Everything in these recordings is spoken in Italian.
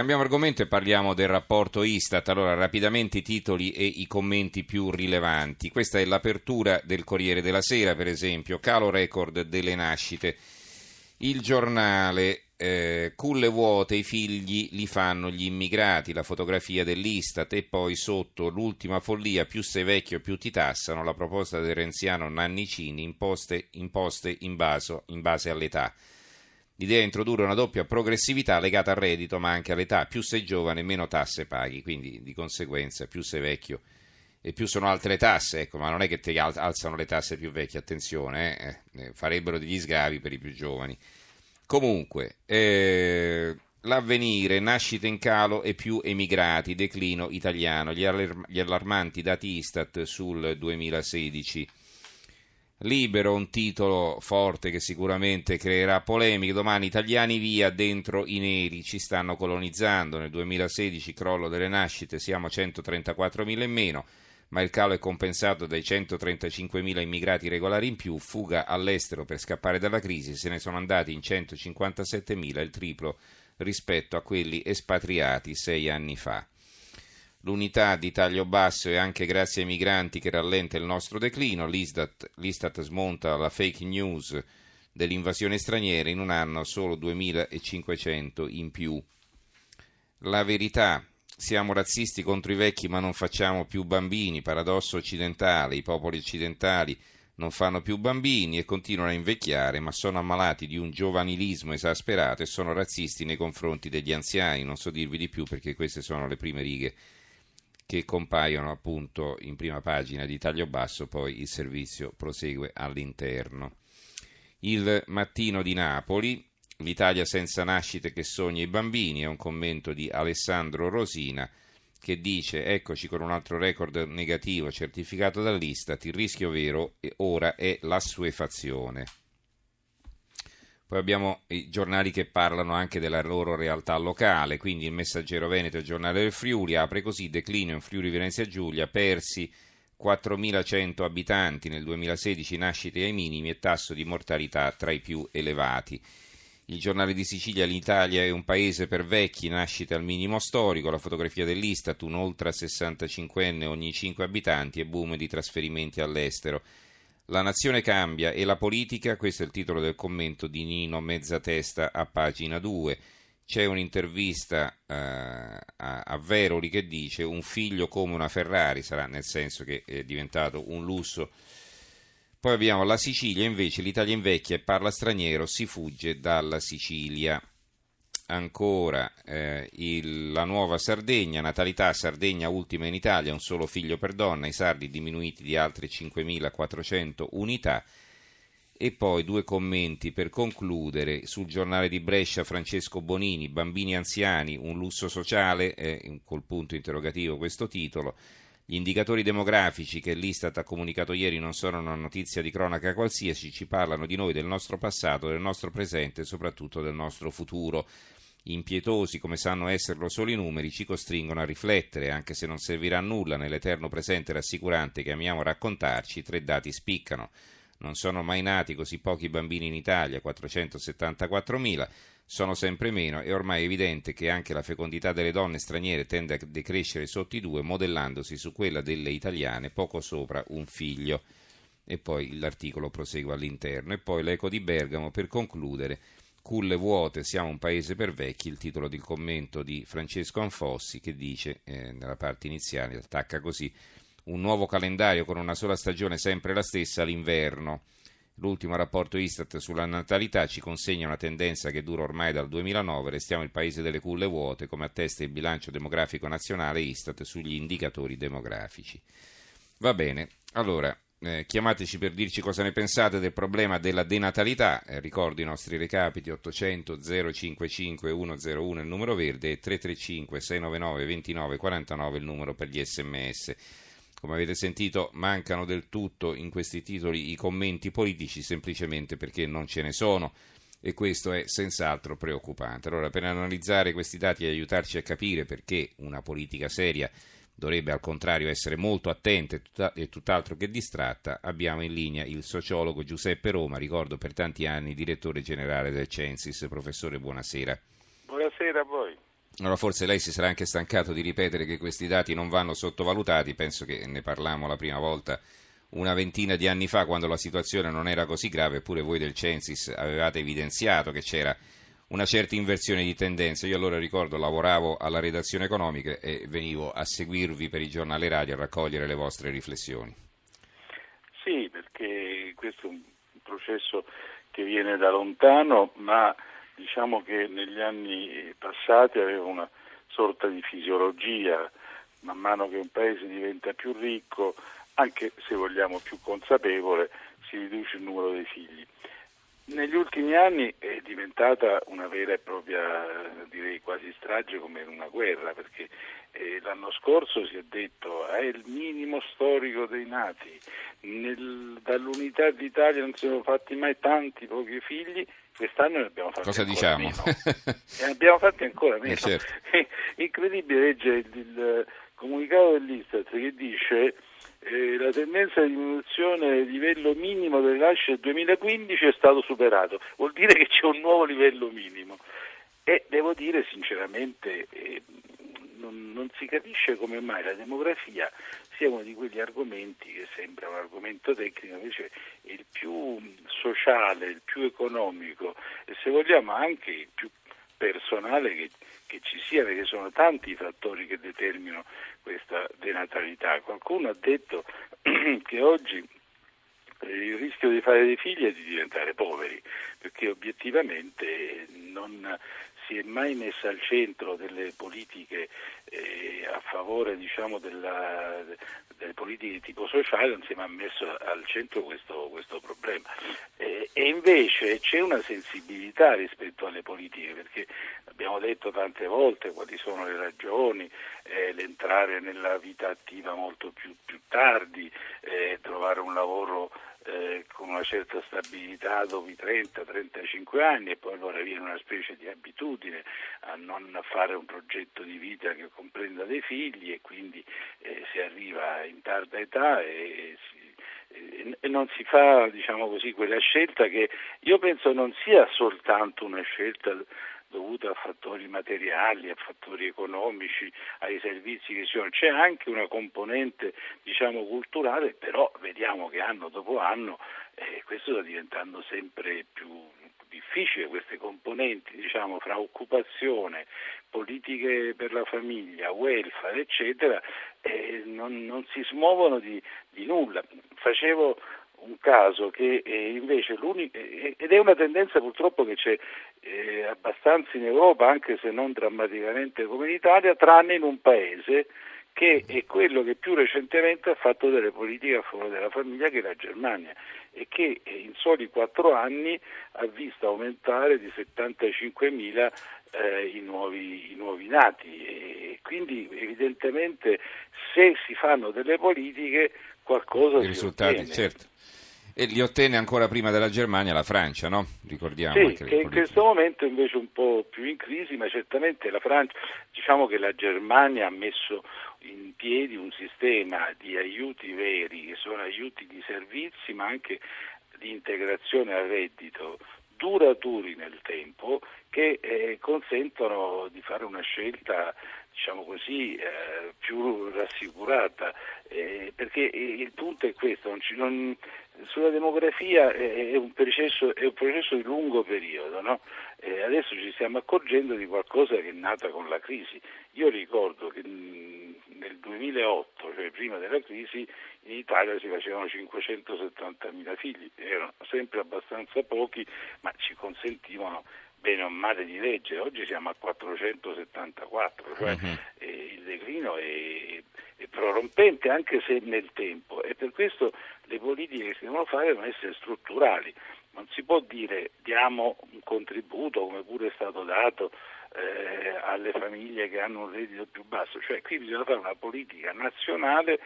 Cambiamo argomento e parliamo del rapporto Istat. Allora, rapidamente i titoli e i commenti più rilevanti. Questa è l'apertura del Corriere della Sera, per esempio, calo record delle nascite. Il giornale, eh, culle vuote, i figli li fanno gli immigrati, la fotografia dell'Istat e poi sotto l'ultima follia, più sei vecchio più ti tassano, la proposta del renziano Nannicini imposte, imposte in, baso, in base all'età. L'idea è introdurre una doppia progressività legata al reddito, ma anche all'età. Più sei giovane, meno tasse paghi, quindi di conseguenza più sei vecchio e più sono altre tasse, ecco, ma non è che ti alzano le tasse più vecchie, attenzione, eh, eh, farebbero degli sgravi per i più giovani. Comunque, eh, l'avvenire, nascita in calo e più emigrati, declino italiano, gli, gli allarmanti dati Istat sul 2016. Libero, un titolo forte che sicuramente creerà polemiche. Domani italiani via, dentro i neri ci stanno colonizzando. Nel 2016 crollo delle nascite, siamo a 134.000 in meno, ma il calo è compensato dai 135.000 immigrati regolari in più. Fuga all'estero per scappare dalla crisi, se ne sono andati in 157.000, il triplo rispetto a quelli espatriati sei anni fa. L'unità di taglio basso è anche grazie ai migranti che rallenta il nostro declino. L'Istat, L'Istat smonta la fake news dell'invasione straniera in un anno solo 2500 in più. La verità. Siamo razzisti contro i vecchi ma non facciamo più bambini, paradosso occidentale, i popoli occidentali non fanno più bambini e continuano a invecchiare, ma sono ammalati di un giovanilismo esasperato e sono razzisti nei confronti degli anziani. Non so dirvi di più perché queste sono le prime righe che compaiono appunto in prima pagina di taglio basso, poi il servizio prosegue all'interno. Il mattino di Napoli, l'Italia senza nascite che sogna i bambini, è un commento di Alessandro Rosina che dice eccoci con un altro record negativo certificato dall'Istat, il rischio vero ora è l'assuefazione. Poi abbiamo i giornali che parlano anche della loro realtà locale, quindi il Messaggero Veneto e il Giornale del Friuli apre così declino in Friuli Venezia Giulia, persi 4.100 abitanti nel 2016, nascite ai minimi e tasso di mortalità tra i più elevati. Il giornale di Sicilia, l'Italia è un paese per vecchi, nascite al minimo storico, la fotografia dell'Istat, un oltre 65enne ogni 5 abitanti e boom di trasferimenti all'estero. La nazione cambia e la politica, questo è il titolo del commento di Nino Mezzatesta a pagina 2. C'è un'intervista eh, a, a Veroli che dice un figlio come una Ferrari, sarà nel senso che è diventato un lusso. Poi abbiamo la Sicilia, invece l'Italia invecchia e parla straniero, si fugge dalla Sicilia ancora eh, il, la nuova Sardegna, natalità Sardegna ultima in Italia, un solo figlio per donna, i sardi diminuiti di altre 5.400 unità. E poi due commenti per concludere sul giornale di Brescia Francesco Bonini, bambini anziani, un lusso sociale, eh, col punto interrogativo questo titolo. Gli indicatori demografici che l'Istat ha comunicato ieri non sono una notizia di cronaca qualsiasi, ci parlano di noi, del nostro passato, del nostro presente e soprattutto del nostro futuro impietosi come sanno esserlo solo i numeri, ci costringono a riflettere, anche se non servirà a nulla nell'eterno presente rassicurante che amiamo raccontarci, tre dati spiccano. Non sono mai nati così pochi bambini in Italia, 474.000, sono sempre meno e ormai è evidente che anche la fecondità delle donne straniere tende a decrescere sotto i due, modellandosi su quella delle italiane, poco sopra un figlio. E poi l'articolo prosegue all'interno. E poi l'eco di Bergamo per concludere culle vuote, siamo un paese per vecchi, il titolo del commento di Francesco Anfossi che dice eh, nella parte iniziale, attacca così, un nuovo calendario con una sola stagione sempre la stessa, l'inverno. L'ultimo rapporto Istat sulla natalità ci consegna una tendenza che dura ormai dal 2009, restiamo il paese delle culle vuote, come attesta il bilancio demografico nazionale Istat sugli indicatori demografici. Va bene, allora eh, chiamateci per dirci cosa ne pensate del problema della denatalità. Eh, ricordo i nostri recapiti 800 055 101 il numero verde e 335 699 29 49 il numero per gli sms. Come avete sentito, mancano del tutto in questi titoli i commenti politici semplicemente perché non ce ne sono e questo è senz'altro preoccupante. Allora, per analizzare questi dati e aiutarci a capire perché una politica seria dovrebbe al contrario essere molto attenta e tutt'altro che distratta, abbiamo in linea il sociologo Giuseppe Roma, ricordo per tanti anni direttore generale del Censis. Professore, buonasera. Buonasera a voi. Allora forse lei si sarà anche stancato di ripetere che questi dati non vanno sottovalutati, penso che ne parlammo la prima volta una ventina di anni fa quando la situazione non era così grave, eppure voi del Censis avevate evidenziato che c'era una certa inversione di tendenze. Io allora ricordo lavoravo alla redazione economica e venivo a seguirvi per i giornali radio a raccogliere le vostre riflessioni. Sì, perché questo è un processo che viene da lontano, ma diciamo che negli anni passati aveva una sorta di fisiologia, man mano che un paese diventa più ricco, anche se vogliamo più consapevole, si riduce il numero dei figli. Negli ultimi anni è diventata una vera e propria, direi quasi strage come una guerra, perché eh, l'anno scorso si è detto è il minimo storico dei nati, Nel, dall'unità d'Italia non si sono fatti mai tanti pochi figli, quest'anno ne abbiamo fatti Cosa ancora diciamo? meno. e ne abbiamo fatti ancora meno. Eh, certo. Incredibile legge il, il comunicato dell'Istat che dice eh, la tendenza di diminuzione del livello minimo delle nascite del 2015 è stato superato, vuol dire che c'è un nuovo livello minimo. E devo dire sinceramente eh, non, non, si capisce come mai la demografia sia uno di quegli argomenti che sembra un argomento tecnico, invece è il più sociale, il più economico e se vogliamo anche il più personale che, che, ci sia, perché sono tanti i fattori che determinano questa denatalità. Qualcuno ha detto che oggi il rischio di fare dei figli è di diventare poveri, perché obiettivamente non si è mai messa al centro delle politiche eh, a favore diciamo, della, delle politiche di tipo sociale, non si è mai messo al centro questo, questo problema. Eh, e invece c'è una sensibilità rispetto alle politiche, perché abbiamo detto tante volte quali sono le ragioni, eh, l'entrare nella vita attiva molto più, più tardi, eh, trovare un lavoro eh, con una certa stabilità dopo i 30-35 anni e poi allora viene una specie di abitudine a non fare un progetto di vita che comprenda dei figli e quindi eh, si arriva in tarda età e, si, non si fa diciamo così, quella scelta che io penso non sia soltanto una scelta dovuta a fattori materiali, a fattori economici, ai servizi che ci sono. C'è anche una componente diciamo, culturale, però vediamo che anno dopo anno eh, questo sta diventando sempre più difficile, queste componenti diciamo, fra occupazione, politiche per la famiglia, welfare, eccetera, eh, non, non, si smuovono di, di nulla. Facevo un caso che è invece l'unico, ed è una tendenza purtroppo che c'è eh, abbastanza in Europa, anche se non drammaticamente come in Italia, tranne in un paese che è quello che più recentemente ha fatto delle politiche a favore della famiglia, che è la Germania, e che in soli quattro anni ha visto aumentare di 75.000 eh, i, nuovi, i, nuovi, nati. E quindi evidentemente se si fanno delle politiche qualcosa I si risultati, ottiene. certo. E li ottenne ancora prima della Germania la Francia, no? Ricordiamo. Sì, che in questo momento invece un po' più in crisi, ma certamente la Francia, diciamo che la Germania ha messo in piedi un sistema di aiuti veri, che sono aiuti di servizi, ma anche di integrazione al reddito duraturi nel tempo che eh, consentono di fare una scelta diciamo così, eh, più rassicurata, eh, perché il punto è questo, non ci, non, sulla demografia è un, processo, è un processo, di lungo periodo, no? adesso ci stiamo accorgendo di qualcosa che è nata con la crisi. Io ricordo che nel 2008, cioè prima della crisi, in Italia si facevano 570.000 figli, erano sempre abbastanza pochi, ma ci consentivano bene o male di legge, oggi siamo a 474, cioè uh-huh. eh, il declino è, è, prorompente anche se nel tempo e per questo le politiche che si devono fare devono essere strutturali, non si può dire diamo un contributo come pure è stato dato eh, alle famiglie che hanno un reddito più basso, cioè qui bisogna fare una politica nazionale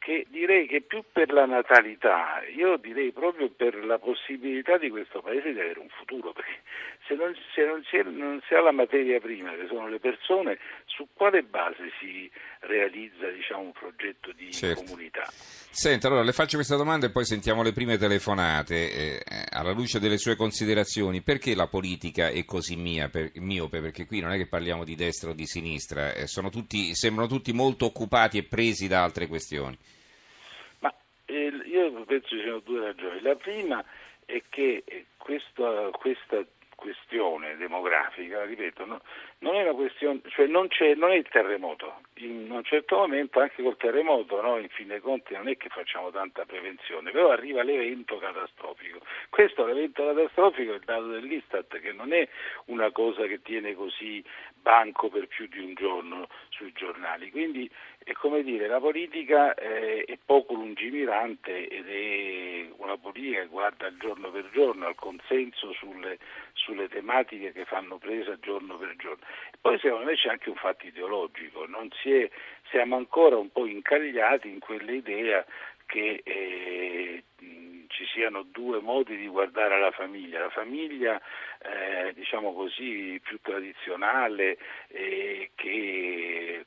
che direi che più per la natalità, io direi proprio per la possibilità di questo Paese di avere un futuro, perché se non, se non, si, non si ha la materia prima, che sono le persone, su quale base si realizza diciamo, un progetto di certo. comunità? Senta, allora le faccio questa domanda e poi sentiamo le prime telefonate. Eh, alla luce delle sue considerazioni, perché la politica è così mia, per, miope? Perché qui non è che parliamo di destra o di sinistra, eh, tutti, sembrano tutti molto occupati e presi da altre questioni. Ma eh, io penso ci siano due ragioni. La prima è che questa, questa questione demografica, ripeto, no, non è una questione, cioè non, non, è il terremoto, in un certo momento anche col terremoto, no, in fin dei conti non è che facciamo tanta prevenzione, però arriva l'evento catastrofico. Questo l'evento catastrofico è il dato dell'Istat che non è una cosa che tiene così banco per più di un giorno sui giornali, quindi è come dire, la politica è, è poco lungimirante ed è una politica che guarda giorno per giorno al consenso sulle, sulle tematiche che fanno presa giorno per giorno. Poi secondo me c'è anche un fatto ideologico, è, siamo ancora un po' incagliati in quell'idea che eh, ci siano due modi di guardare alla famiglia, la famiglia eh, diciamo così più tradizionale eh, che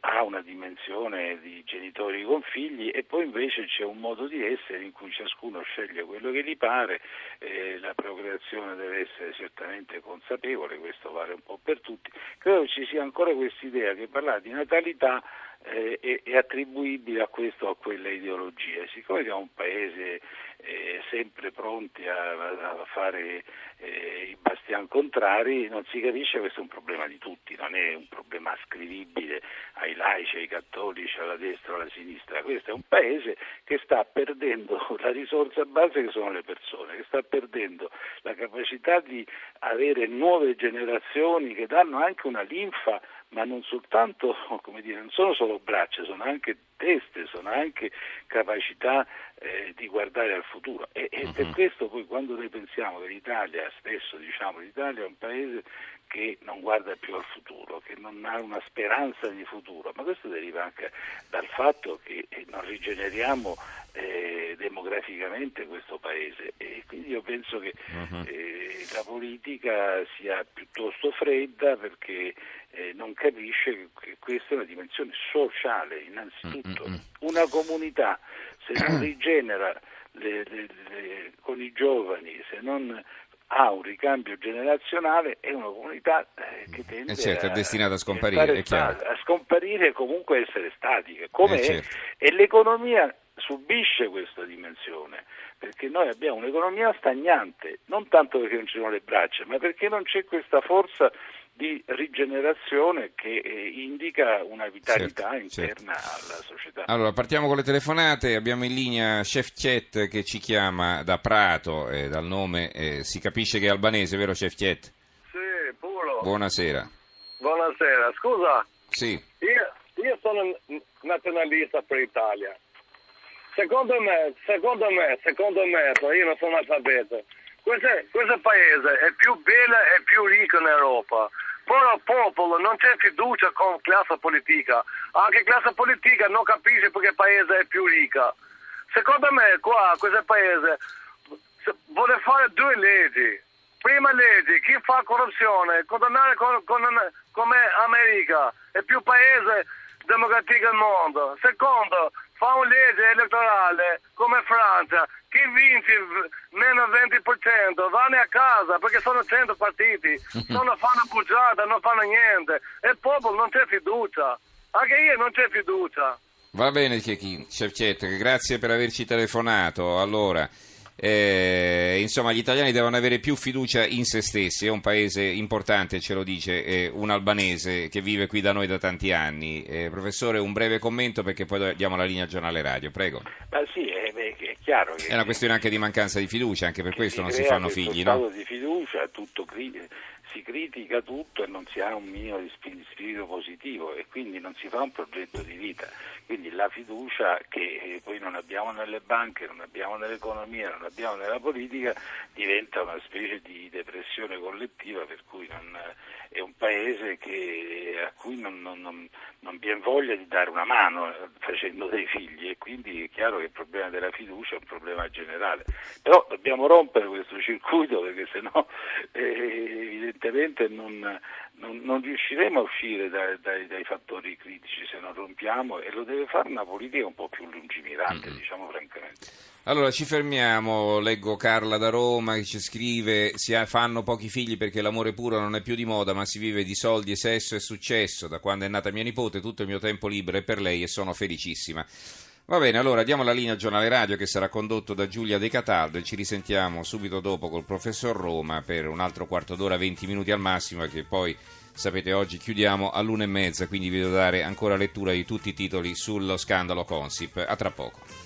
ha una dimensione di genitori con figli e poi invece c'è un modo di essere in cui ciascuno sceglie quello che gli pare, eh, la procreazione deve essere certamente consapevole, questo vale un po' per tutti. Credo ci sia ancora questa idea che parlare di natalità eh, è, attribuibile a questo o a quella ideologia. Siccome siamo un paese eh, sempre pronti a, a fare eh, i bastian contrari, non si capisce questo è un problema di tutti, non è un problema ascrivibile ai laici, ai cattolici, alla destra alla sinistra. Questo è un paese che sta perdendo la risorsa base che sono le persone, che sta perdendo la capacità di avere nuove generazioni che danno anche una linfa ma non soltanto, come dire, non sono solo braccia, sono anche teste, sono anche capacità eh, di guardare al futuro e, e uh-huh. per mhm. questo poi quando noi pensiamo che l'Italia, stesso diciamo l'Italia è un paese che non guarda più al futuro, che non ha una speranza di futuro, ma questo deriva anche dal fatto che eh, non rigeneriamo eh, demograficamente questo paese e quindi io penso che uh-huh. eh, la politica sia piuttosto fredda perché eh, non capisce che questa è una dimensione sociale innanzitutto. Uh-huh. Una comunità se non rigenera le, le, le, con i giovani, se non ha un ricambio generazionale è una comunità eh, che tende eh certo, a, è destinata a scomparire, sta, a scomparire e comunque essere statica, come eh certo. e l'economia subisce questa dimensione, perché noi abbiamo un'economia stagnante, non tanto perché non ci sono le braccia, ma perché non c'è questa forza di rigenerazione che eh, indica una vitalità certo, interna certo. alla società. Allora, partiamo con le telefonate, abbiamo in linea Chef Chet che ci chiama da Prato, eh, dal nome eh, si capisce che è albanese, vero Chef Chet? Sì, puro. Buonasera. Buonasera, scusa. Sì. Io, io sono nazionalista per l'Italia. Secondo me, secondo me, secondo me, io non sono analfabeto, questo, questo paese è più bello e più ricco in Europa però il popolo non c'è fiducia con la classe politica, anche la classe politica non capisce perché il paese è più ricca. Secondo me qua, questo paese, vuole fare due leggi. Prima legge, chi fa corruzione, condannare con, con, come America, è più paese democratico al mondo. Secondo, fa una legge elettorale come Francia, chi vince meno 20% vanno a casa perché sono 100 partiti, non fanno bugiata, non fanno niente e il popolo non c'è fiducia, anche io non c'è fiducia. Va bene Chef grazie per averci telefonato. Allora, eh, insomma, gli italiani devono avere più fiducia in se stessi. È un paese importante, ce lo dice eh, un albanese che vive qui da noi da tanti anni. Eh, professore, un breve commento perché poi diamo la linea al giornale radio. Prego. Ma sì, è, è chiaro che. È una questione anche di mancanza di fiducia, anche per questo non si fanno figli, no? di fiducia, tutto si critica tutto e non si ha un minimo di spirito positivo e quindi non si fa un progetto di vita. Quindi la fiducia che eh, poi non abbiamo nelle banche, non abbiamo nell'economia, non abbiamo nella politica diventa una specie di depressione collettiva per cui non, è un paese che, a cui non, non, non, non viene voglia di dare una mano eh, facendo dei figli e quindi è chiaro che il problema della fiducia è un problema generale. Però dobbiamo rompere questo circuito perché sennò eh, evidentemente non, non, non, riusciremo a uscire dai, dai, dai, fattori critici se non rompiamo e lo deve fare una politica un po' più lungimirante, mm-hmm. diciamo francamente. Allora ci fermiamo, leggo Carla da Roma che ci scrive si fanno pochi figli perché l'amore puro non è più di moda ma si vive di soldi e sesso e successo, da quando è nata mia nipote tutto il mio tempo libero è per lei e sono felicissima. Va bene, allora diamo la linea al giornale radio che sarà condotto da Giulia De Cataldo e ci risentiamo subito dopo col professor Roma per un altro quarto d'ora, 20 minuti al massimo, che poi sapete oggi chiudiamo all'una e mezza, quindi vi devo dare ancora lettura di tutti i titoli sullo scandalo Consip. A tra poco.